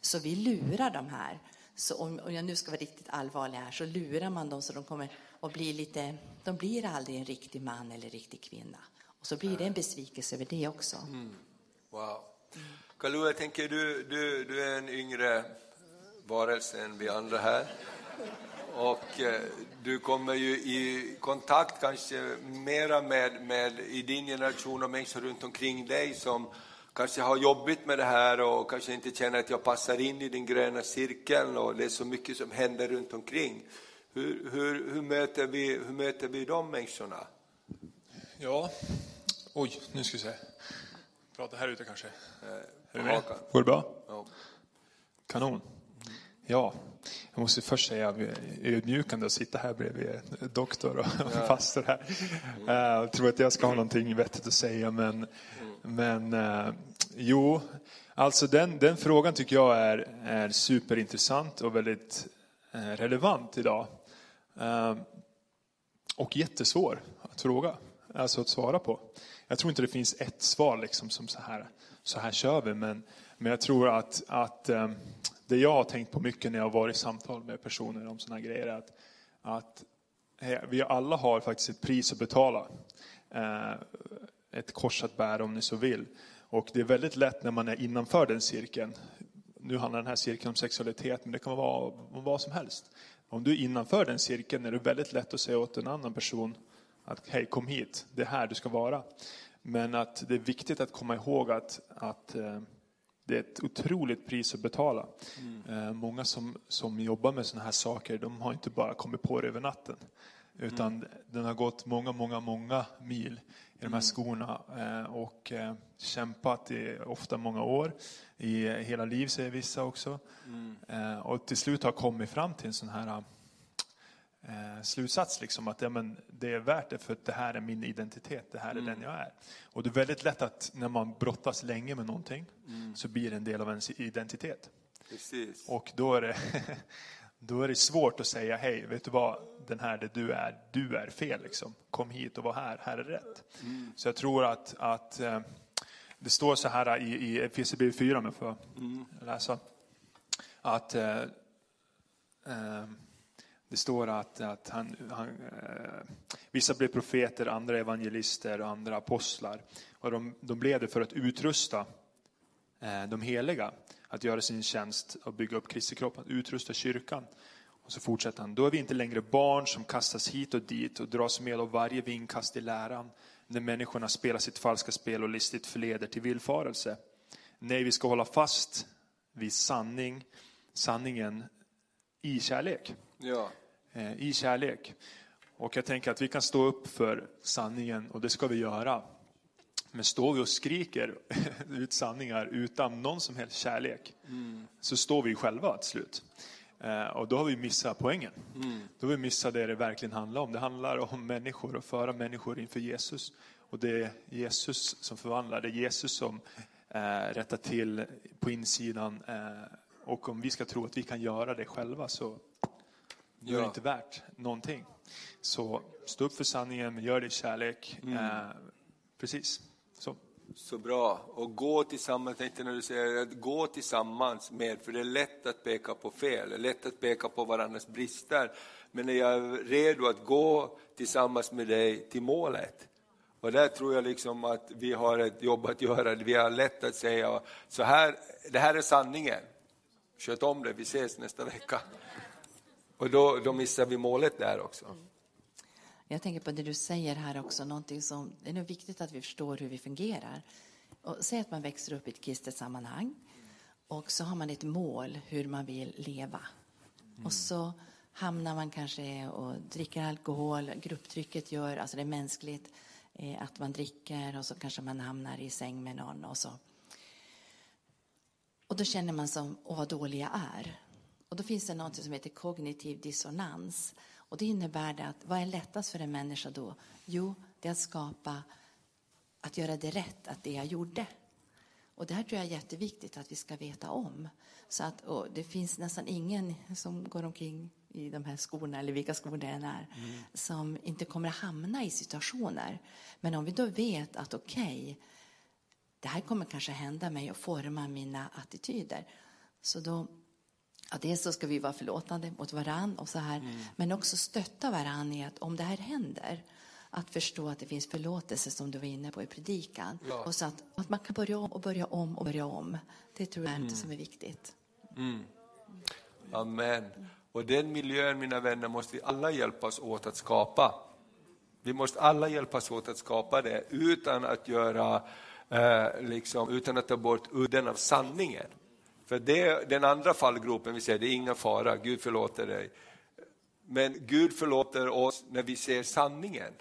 Så vi lurar de här. Så om, om jag nu ska vara riktigt allvarlig här så lurar man dem så de kommer att bli lite, de blir aldrig en riktig man eller riktig kvinna. Och så blir det en besvikelse över det också. Wow. Kalu, jag tänker du, du, du är en yngre varelse än vi andra här. Och eh, du kommer ju i kontakt kanske mera med, med i din generation och människor runt omkring dig som kanske har jobbigt med det här och kanske inte känner att jag passar in i den gröna cirkeln och det är så mycket som händer runt omkring. Hur, hur, hur, möter, vi, hur möter vi de människorna? Ja, oj, nu ska vi se. Prata här ute kanske. Är du med? Går det bra? Ja. Kanon. Ja, jag måste först säga att ödmjukande att sitta här bredvid doktor och pastor här. Eh, Jag tror att jag ska ha någonting vettigt att säga, men, men eh, jo, Alltså den, den frågan tycker jag är, är superintressant och väldigt eh, relevant idag. Och jättesvår att fråga, alltså att svara på. Jag tror inte det finns ett svar liksom som så här, så här kör vi, men, men jag tror att, att eh, det jag har tänkt på mycket när jag har varit i samtal med personer om sådana här grejer är att, att vi alla har faktiskt ett pris att betala. Eh, ett kors att bära om ni så vill. Och det är väldigt lätt när man är innanför den cirkeln. Nu handlar den här cirkeln om sexualitet, men det kan vara om vad som helst. Om du är innanför den cirkeln är det väldigt lätt att säga åt en annan person att hej, kom hit, det är här du ska vara. Men att det är viktigt att komma ihåg att, att eh, det är ett otroligt pris att betala. Mm. Många som, som jobbar med sådana här saker, de har inte bara kommit på det över natten. Utan mm. den har gått många, många, många mil i de här skorna eh, och eh, kämpat i ofta många år, i hela liv säger vissa också. Mm. Eh, och till slut har kommit fram till en sån här slutsats, liksom, att ja, men det är värt det för att det här är min identitet, det här är mm. den jag är. Och det är väldigt lätt att när man brottas länge med någonting mm. så blir det en del av ens identitet. Precis. Och då är det då är det svårt att säga, hej, vet du vad, den här det du är, du är fel. Liksom. Kom hit och var här, här är rätt. Mm. Så jag tror att, att eh, det står så här i, i Efesierbrevet 4, om jag får mm. läsa, att eh, eh, det står att, att han, han eh, vissa blev profeter, andra evangelister och andra apostlar. Och de, de blev det för att utrusta eh, de heliga att göra sin tjänst och bygga upp Kristi kropp, att utrusta kyrkan. Och så fortsätter han, då är vi inte längre barn som kastas hit och dit och dras med av varje vindkast i läran, när människorna spelar sitt falska spel och listigt förleder till villfarelse. Nej, vi ska hålla fast vid sanning, sanningen i kärlek. Ja. Eh, I kärlek. Och jag tänker att vi kan stå upp för sanningen och det ska vi göra. Men står vi och skriker ut sanningar utan någon som helst kärlek mm. så står vi själva till slut. Eh, och då har vi missat poängen. Mm. Då har vi missat det det verkligen handlar om. Det handlar om människor och föra människor inför Jesus. Och det är Jesus som förvandlar, det är Jesus som eh, rättar till på insidan. Eh, och om vi ska tro att vi kan göra det själva så ja. är det inte värt någonting. Så stå upp för sanningen, men gör det i kärlek. Mm. Eh, precis. Så. Så bra. Och gå tillsammans, tänkte när du säger att gå tillsammans med, för det är lätt att peka på fel, det är lätt att peka på varandras brister. Men är jag redo att gå tillsammans med dig till målet? Och där tror jag liksom att vi har ett jobb att göra. Vi har lätt att säga, så här, det här är sanningen. Sköt om det, vi ses nästa vecka. Och då, då missar vi målet där också. Jag tänker på det du säger här också, någonting som, det är nog viktigt att vi förstår hur vi fungerar. Och säg att man växer upp i ett kristet sammanhang och så har man ett mål hur man vill leva. Mm. Och så hamnar man kanske och dricker alkohol, grupptrycket gör, alltså det är mänskligt eh, att man dricker och så kanske man hamnar i säng med någon och så. Och då känner man som, åh vad dålig jag är. Och då finns det något som heter kognitiv dissonans. Och det innebär det att vad är lättast för en människa då? Jo, det är att skapa, att göra det rätt, att det jag gjorde. Och det här tror jag är jätteviktigt att vi ska veta om. Så att, det finns nästan ingen som går omkring i de här skorna, eller vilka skor det än är, mm. som inte kommer att hamna i situationer. Men om vi då vet att okej, okay, det här kommer kanske hända mig och forma mina attityder. Så då Ja, dels så ska vi vara förlåtande mot varann och så här, mm. men också stötta varann i att om det här händer, att förstå att det finns förlåtelse som du var inne på i predikan. Ja. Och så att, att man kan börja om och börja om och börja om. Det tror jag är mm. det som är viktigt. Mm. Amen. Och den miljön, mina vänner, måste vi alla hjälpas åt att skapa. Vi måste alla hjälpas åt att skapa det utan att göra, eh, liksom, utan att ta bort udden av sanningen. För det, den andra fallgropen vi säger, det är ingen fara, Gud förlåter dig. Men Gud förlåter oss när vi ser sanningen.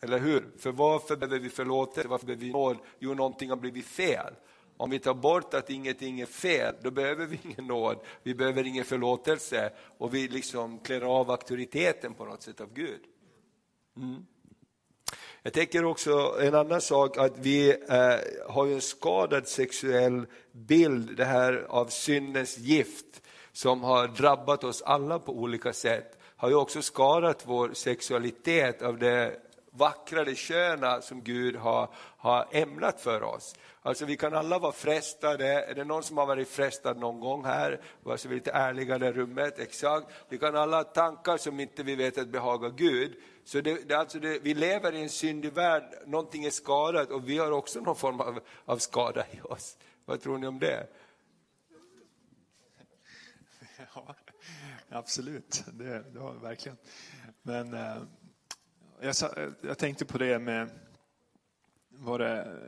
Eller hur? För varför behöver vi förlåtelse? Varför behöver vi nåd? Jo, någonting har blivit fel. Om vi tar bort att ingenting är fel, då behöver vi ingen nåd. Vi behöver ingen förlåtelse och vi liksom klär av auktoriteten på något sätt av Gud. Mm. Jag tänker också en annan sak att vi eh, har ju en skadad sexuell bild, det här av syndens gift som har drabbat oss alla på olika sätt, har ju också skadat vår sexualitet av det vackra, det sköna som Gud har, har ämnat för oss. Alltså vi kan alla vara frestade, är det någon som har varit frestad någon gång här? Var så lite ärliga i rummet, exakt. Vi kan alla ha tankar som inte vi vet att behaga Gud. Så det, det, alltså det, vi lever i en syndig värld, någonting är skadat och vi har också någon form av, av skada i oss. Vad tror ni om det? Ja, absolut, det, det har vi verkligen. Men eh, jag, jag, tänkte på det med, var det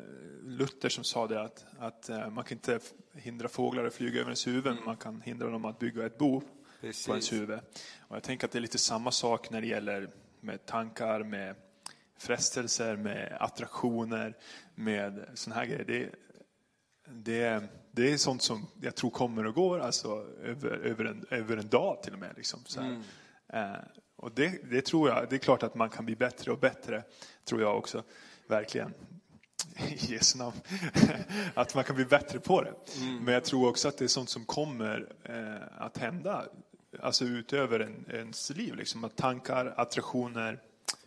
Luther som sa det att, att eh, man kan inte hindra fåglar att flyga över ens huvud, men man kan hindra dem att bygga ett bo Precis. på ens huvud. Och jag tänker att det är lite samma sak när det gäller med tankar, med frestelser, med attraktioner, med sådana här grejer. Det, det, det är sånt som jag tror kommer och går, alltså över, över, en, över en dag till och med. Liksom, mm. eh, och det, det, tror jag, det är klart att man kan bli bättre och bättre, tror jag också, verkligen. I Jesu namn. att man kan bli bättre på det. Mm. Men jag tror också att det är sånt som kommer eh, att hända, alltså utöver en, ens liv. Liksom. Att tankar, attraktioner,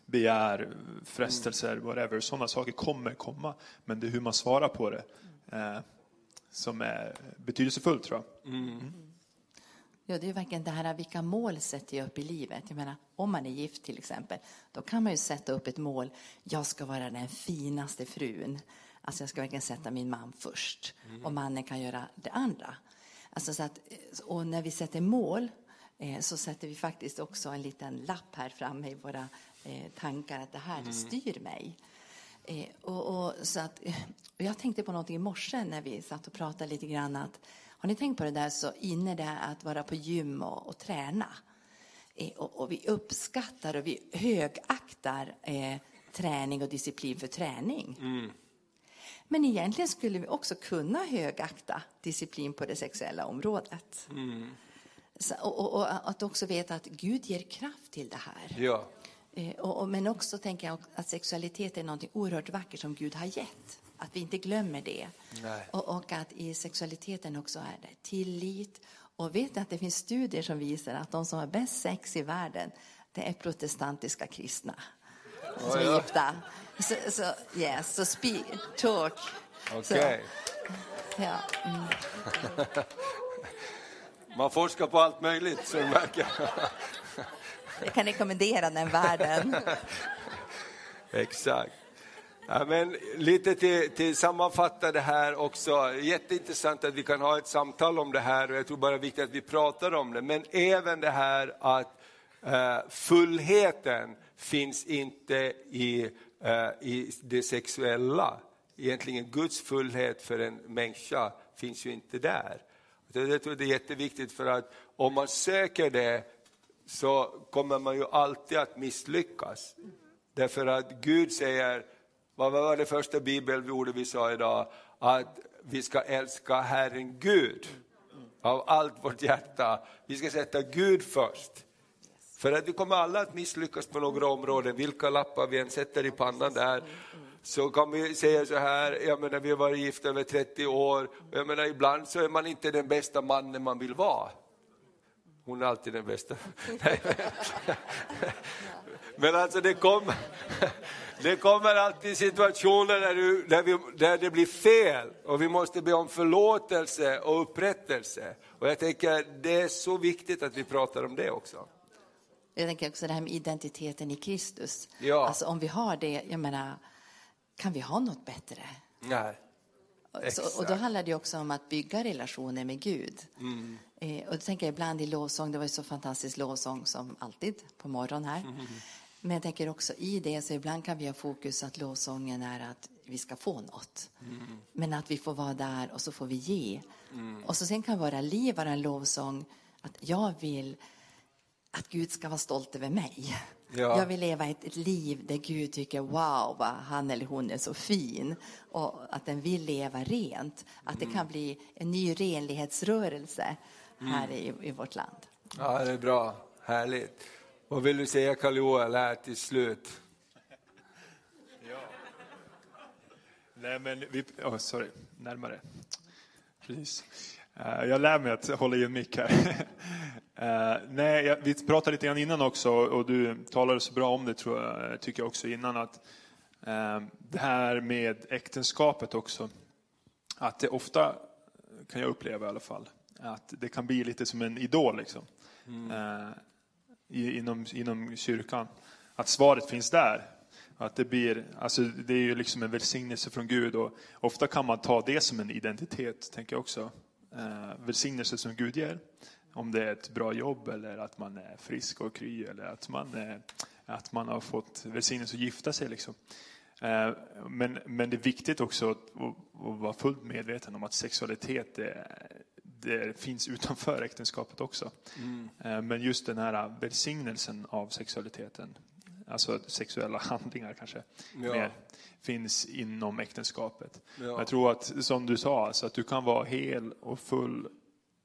begär, frestelser, whatever, sådana saker kommer komma. Men det är hur man svarar på det eh, som är betydelsefullt tror jag. Mm. mm. Ja, det är verkligen det här vilka mål sätter jag upp i livet. Jag menar, om man är gift till exempel, då kan man ju sätta upp ett mål. Jag ska vara den finaste frun. Alltså jag ska verkligen sätta min man först. Mm. Och mannen kan göra det andra. Alltså så att, och när vi sätter mål så sätter vi faktiskt också en liten lapp här framme i våra eh, tankar att det här mm. styr mig. Eh, och, och, så att, och jag tänkte på någonting i morse när vi satt och pratade lite grann att har ni tänkt på det där så inne det att vara på gym och, och träna. Eh, och, och, vi uppskattar och vi högaktar eh, träning och disciplin för träning. Mm. Men egentligen skulle vi också kunna högakta disciplin på det sexuella området. Mm. Och, och, att också veta att Gud ger kraft till det här. Ja. Eh, och, men också tänker jag att sexualitet är något oerhört vackert som Gud har gett. Att vi inte glömmer det. Och, och, att i sexualiteten också är det tillit. Och vet att det finns studier som visar att de som har bäst sex i världen, det är protestantiska kristna. Oh, som är gifta. Så, så, yes, so speak, talk. Okay. ja. Mm. Man forskar på allt möjligt, så du märker. Jag kan rekommendera den världen. Exakt. Ja, men lite till, till sammanfatta det här också. Jätteintressant att vi kan ha ett samtal om det här och jag tror bara det är viktigt att vi pratar om det. Men även det här att eh, fullheten finns inte i, eh, i det sexuella. Egentligen Guds fullhet för en människa finns ju inte där. Det tror jag är jätteviktigt för att om man söker det så kommer man ju alltid att misslyckas. Därför att Gud säger vad var det första bibelordet vi sa idag? Att vi ska älska Herren Gud av allt vårt hjärta. Vi ska sätta Gud först. För att vi kommer alla att misslyckas på några områden, vilka lappar vi än sätter i pannan där. Så kan vi säga så här, jag menar, vi har varit gifta över 30 år, jag menar, ibland så är man inte den bästa mannen man vill vara. Hon är alltid den bästa. Men alltså det kommer, det kommer alltid situationer där, du, där, vi, där det blir fel och vi måste be om förlåtelse och upprättelse. Och jag tänker det är så viktigt att vi pratar om det också. Jag tänker också det här med identiteten i Kristus. Ja. Alltså om vi har det, jag menar, kan vi ha något bättre? Nej. Så, och då handlar det också om att bygga relationer med Gud. Mm. Eh, och då tänker jag ibland i lovsång, det var ju så fantastisk lovsång som alltid på morgonen här. Mm. Men jag tänker också i det, så ibland kan vi ha fokus att lovsången är att vi ska få något. Mm. Men att vi får vara där och så får vi ge. Mm. Och så sen kan våra liv vara en lovsång att jag vill att Gud ska vara stolt över mig. Ja. Jag vill leva ett, ett, liv där Gud tycker wow, vad han eller hon är så fin. Och att den vill leva rent. Att det mm. kan bli en ny renlighetsrörelse här mm. i, i vårt land. Ja, det är bra. Härligt. Vad vill du säga Karl-Joel här till slut? Nej, men vi, oh, sorry, närmare. Precis. Uh, jag lär mig att hålla i en mick här. uh, nej, vi pratade lite grann innan också och du talade så bra om det tror jag, tycker jag också innan att uh, det här med äktenskapet också. Att det ofta, kan jag uppleva i alla fall, att det kan bli lite som en idol liksom. Mm. inom, inom kyrkan. Att svaret finns där. Att det, blir, alltså det är ju liksom en välsignelse från Gud och ofta kan man ta det som en identitet, tänker jag också. Eh, välsignelse som Gud ger. Om det är ett bra jobb eller att man är frisk och kry eller att man, är, att man har fått välsignelse att gifta sig. Liksom. Eh, men, men det är viktigt också att, att, vara fullt medveten om att sexualitet det, det finns utanför äktenskapet också. Mm. Eh, men just den här välsignelsen av sexualiteten, alltså sexuella handlingar kanske, ja. mer, finns inom äktenskapet. Ja. Jag tror att, som du sa, alltså att du kan vara hel och full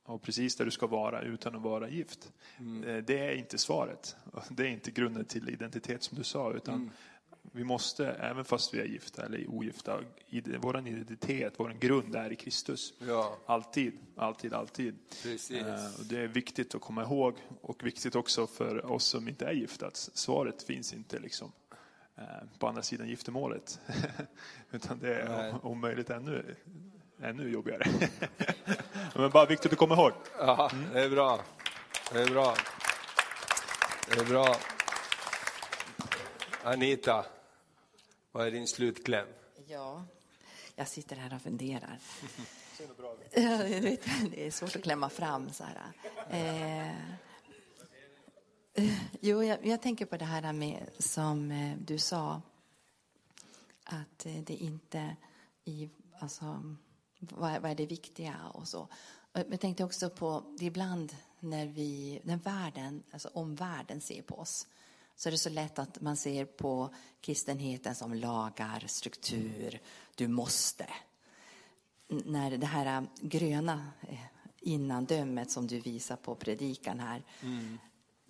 och precis där du ska vara utan att vara gift. Mm. Eh, det är inte svaret. Det är inte grunden till identitet som du sa, utan mm. Vi måste, även fast vi är gifta eller ogifta, vår identitet, vår grund är i Kristus. Ja. Alltid, alltid, alltid. Precis. Eh, det är viktigt att komma ihåg och viktigt också för oss som inte är gifta, att svaret finns inte liksom Eh, på andra sidan giftermålet. Utan det är om möjligt ännu, ännu jobbigare. Men bara viktigt att komma ihåg. Ja, det är bra. Det är bra. Det är bra. Anita, vad är din slutkläm? Ja, jag sitter här och funderar. Det är svårt att klämma fram så här. Eh, Jo, jag, jag, tänker på det här med, som eh, du sa, att eh, det inte i, alltså, vad, vad är det viktiga och så. Jag tänkte också på, det ibland när vi, när världen, alltså omvärlden ser på oss, så är det så lätt att man ser på kristenheten som lagar, struktur, du måste. När det här gröna eh, innandömet som du visar på predikan här, mm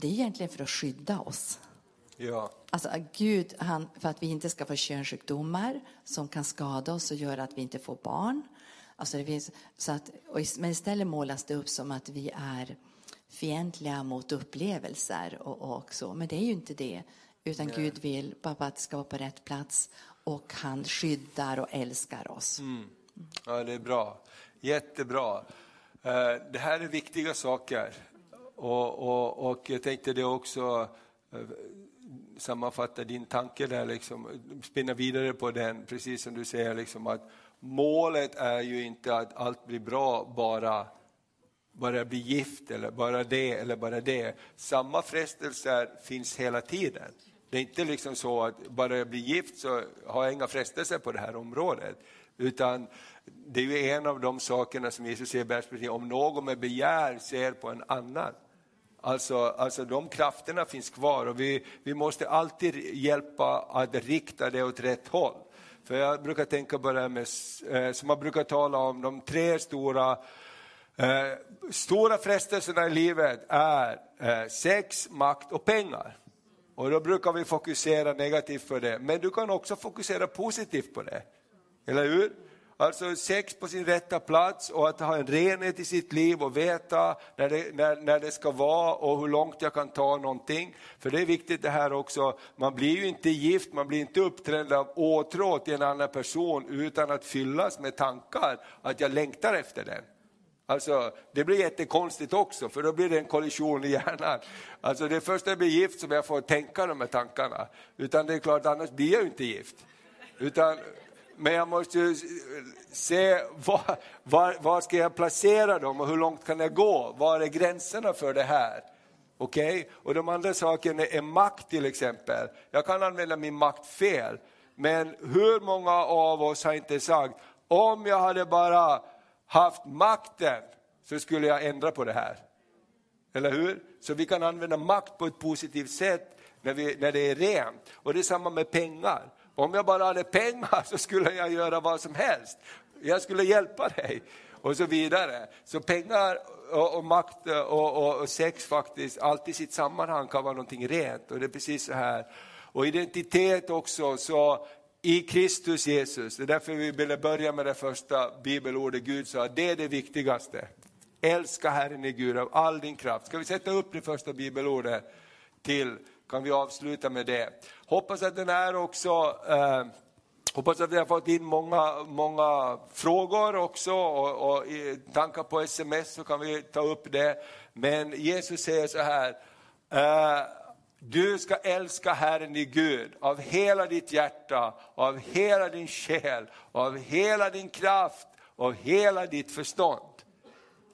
det är egentligen för att skydda oss. Ja. Alltså Gud, han, för att vi inte ska få könssjukdomar som kan skada oss och göra att vi inte får barn. Alltså det finns, så att, men istället målas det upp som att vi är fientliga mot upplevelser och, och så. Men det är ju inte det. Utan Nej. Gud vill bara att det ska vara på rätt plats och han skyddar och älskar oss. Mm. Ja, det är bra. Jättebra. Eh, det här är viktiga saker. Och, och, och jag tänkte det också eh, sammanfatta din tanke där, liksom, spinna vidare på den, precis som du säger, liksom, att målet är ju inte att allt blir bra bara bara bli gift eller bara det eller bara det. Samma frestelser finns hela tiden. Det är inte liksom så att bara jag blir gift så har jag inga frestelser på det här området. Utan det är ju en av de sakerna som Jesus ser perspektiv, om någon med begär ser på en annan Alltså, alltså de krafterna finns kvar och vi, vi måste alltid hjälpa att rikta det åt rätt håll. För jag brukar tänka på det här med, eh, som man brukar tala om, de tre stora eh, stora frestelserna i livet är eh, sex, makt och pengar. Och då brukar vi fokusera negativt på det, men du kan också fokusera positivt på det. Eller hur? Alltså sex på sin rätta plats och att ha en renhet i sitt liv och veta när det, när, när det ska vara och hur långt jag kan ta någonting. För det är viktigt det här också, man blir ju inte gift, man blir inte uppträdd av åtrå till en annan person utan att fyllas med tankar att jag längtar efter den. Alltså, det blir jättekonstigt också, för då blir det en kollision i hjärnan. Alltså, det är först när jag blir gift som jag får tänka de här tankarna. Utan det är klart, annars blir jag ju inte gift. Utan men jag måste ju se var, var, var, ska jag placera dem och hur långt kan jag gå? Var är gränserna för det här? Okej? Okay? Och de andra sakerna är makt till exempel. Jag kan använda min makt fel. Men hur många av oss har inte sagt, om jag hade bara haft makten så skulle jag ändra på det här. Eller hur? Så vi kan använda makt på ett positivt sätt när, vi, när det är rent. Och det är samma med pengar. Om jag bara hade pengar så skulle jag göra vad som helst. Jag skulle hjälpa dig och så vidare. Så pengar och, och makt och, och, och, sex faktiskt, allt i sitt sammanhang kan vara någonting rent och det är precis så här. Och identitet också, så i Kristus Jesus. Det är därför vi ville börja med det första bibelordet Gud sa, det är det viktigaste. Älska Herren i Gud av all din kraft. Ska vi sätta upp det första bibelordet till, kan vi avsluta med det. Hoppas att den är också eh, Hoppas att vi har fått in många, många frågor också och, och tankar på sms så kan vi ta upp det. Men Jesus säger så här, eh, du ska älska Herren i Gud av hela ditt hjärta, av hela din själ, av hela din kraft, av hela ditt förstånd.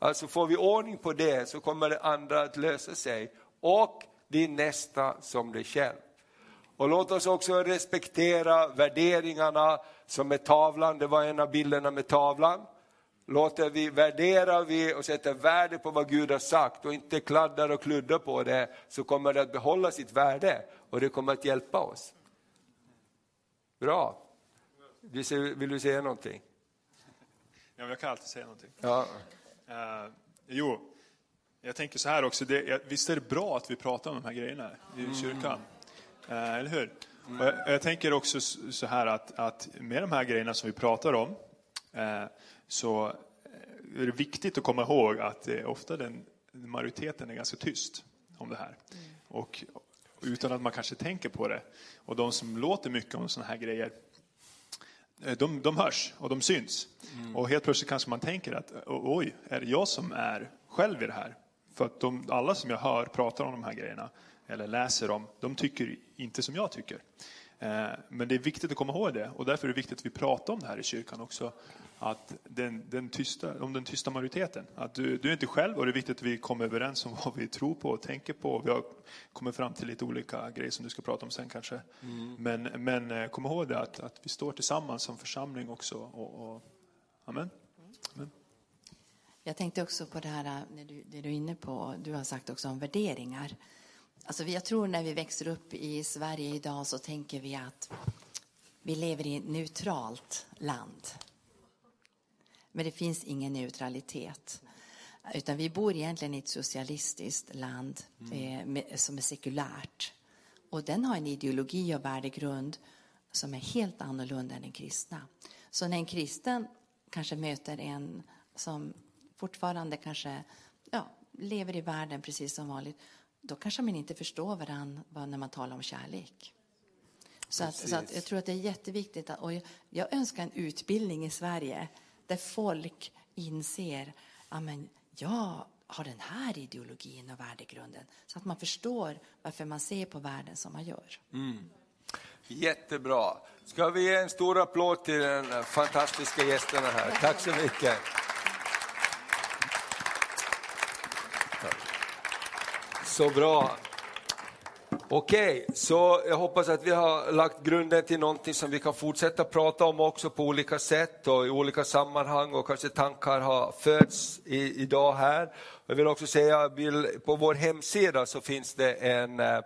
Alltså får vi ordning på det så kommer det andra att lösa sig. Och din nästa som dig själv. Och låt oss också respektera värderingarna som är tavlan, det var en av bilderna med tavlan. Låter vi, värderar vi och sätter värde på vad Gud har sagt och inte kladdar och kluddar på det, så kommer det att behålla sitt värde och det kommer att hjälpa oss. Bra. Vill du säga någonting? Ja, jag kan alltid säga någonting. Ja. Uh, jo, jag tänker så här också, det, visst är det bra att vi pratar om de här grejerna i kyrkan? Uh, eller hur? Mm. Jag, jag, tänker också så här att, att med de här grejerna som vi pratar om, uh, så är det viktigt att komma ihåg att ofta den, majoriteten är ganska tyst om det här. Mm. Och utan att man kanske tänker på det. Och de som låter mycket om sådana här grejer, Eh, de, de hörs och de syns. Mm. Och helt plötsligt kanske man tänker att oj, är det jag som är själv i det här? För att de, alla som jag hör pratar om de här grejerna, eller läser om, de tycker inte som jag tycker. Eh, men det är viktigt att komma ihåg det och därför är det viktigt att vi pratar om det här i kyrkan också att den, den tysta, om den tysta majoriteten. Att du, du är inte själv och det är viktigt att vi kommer överens om vad vi tror på och tänker på. Vi har kommit fram till lite olika grejer som du ska prata om sen kanske. Mm. Men, men eh, kom ihåg det att, att vi står tillsammans som församling också. Och, och, amen. amen. Jag tänkte också på det här eh, när du, det du är inne på, du har sagt också om värderingar. Alltså jag tror när vi växer upp i Sverige idag så tänker vi att vi lever i ett neutralt land. Men det finns ingen neutralitet. Utan vi bor egentligen i ett socialistiskt land mm. eh, som är sekulärt. Och den har en ideologi och värdegrund som är helt annorlunda än den kristna. Så när en kristen kanske möter en som fortfarande kanske ja, lever i världen precis som vanligt, då kanske man inte förstår varandra när man talar om kärlek. Så, att, så att jag tror att det är jätteviktigt. Att, och jag, jag önskar en utbildning i Sverige där folk inser att jag har den här ideologin och värdegrunden. Så att man förstår varför man ser på världen som man gör. Mm. Jättebra. Ska vi ge en stor applåd till de fantastiska gästerna här. Tack så mycket. Så bra. Okej, okay, så jag hoppas att vi har lagt grunden till någonting som vi kan fortsätta prata om också på olika sätt och i olika sammanhang och kanske tankar har fötts i, idag här. Jag vill också säga, att på vår hemsida så finns det en Eh,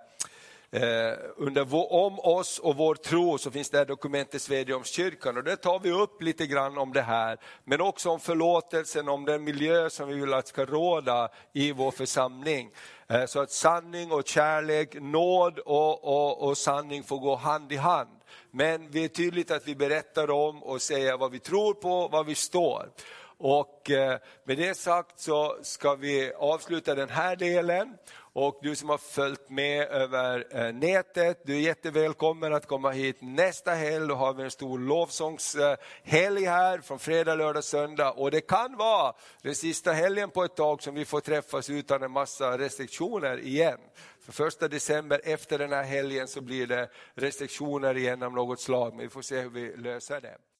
Eh, under vår, om oss och vår tro så finns det här dokumentet Svedjeholmskyrkan och där tar vi upp lite grann om det här, men också om förlåtelsen, om den miljö som vi vill att ska råda i vår församling. Eh, så att sanning och kärlek, nåd och, och, och sanning får gå hand i hand. Men det är tydligt att vi berättar om och säger vad vi tror på, vad vi står. Och eh, med det sagt så ska vi avsluta den här delen och du som har följt med över eh, nätet, du är jättevälkommen att komma hit nästa helg. Då har vi en stor lovsångshelg eh, här från fredag, lördag, söndag. Och det kan vara den sista helgen på ett tag som vi får träffas utan en massa restriktioner igen. För första december efter den här helgen så blir det restriktioner igen av något slag, men vi får se hur vi löser det.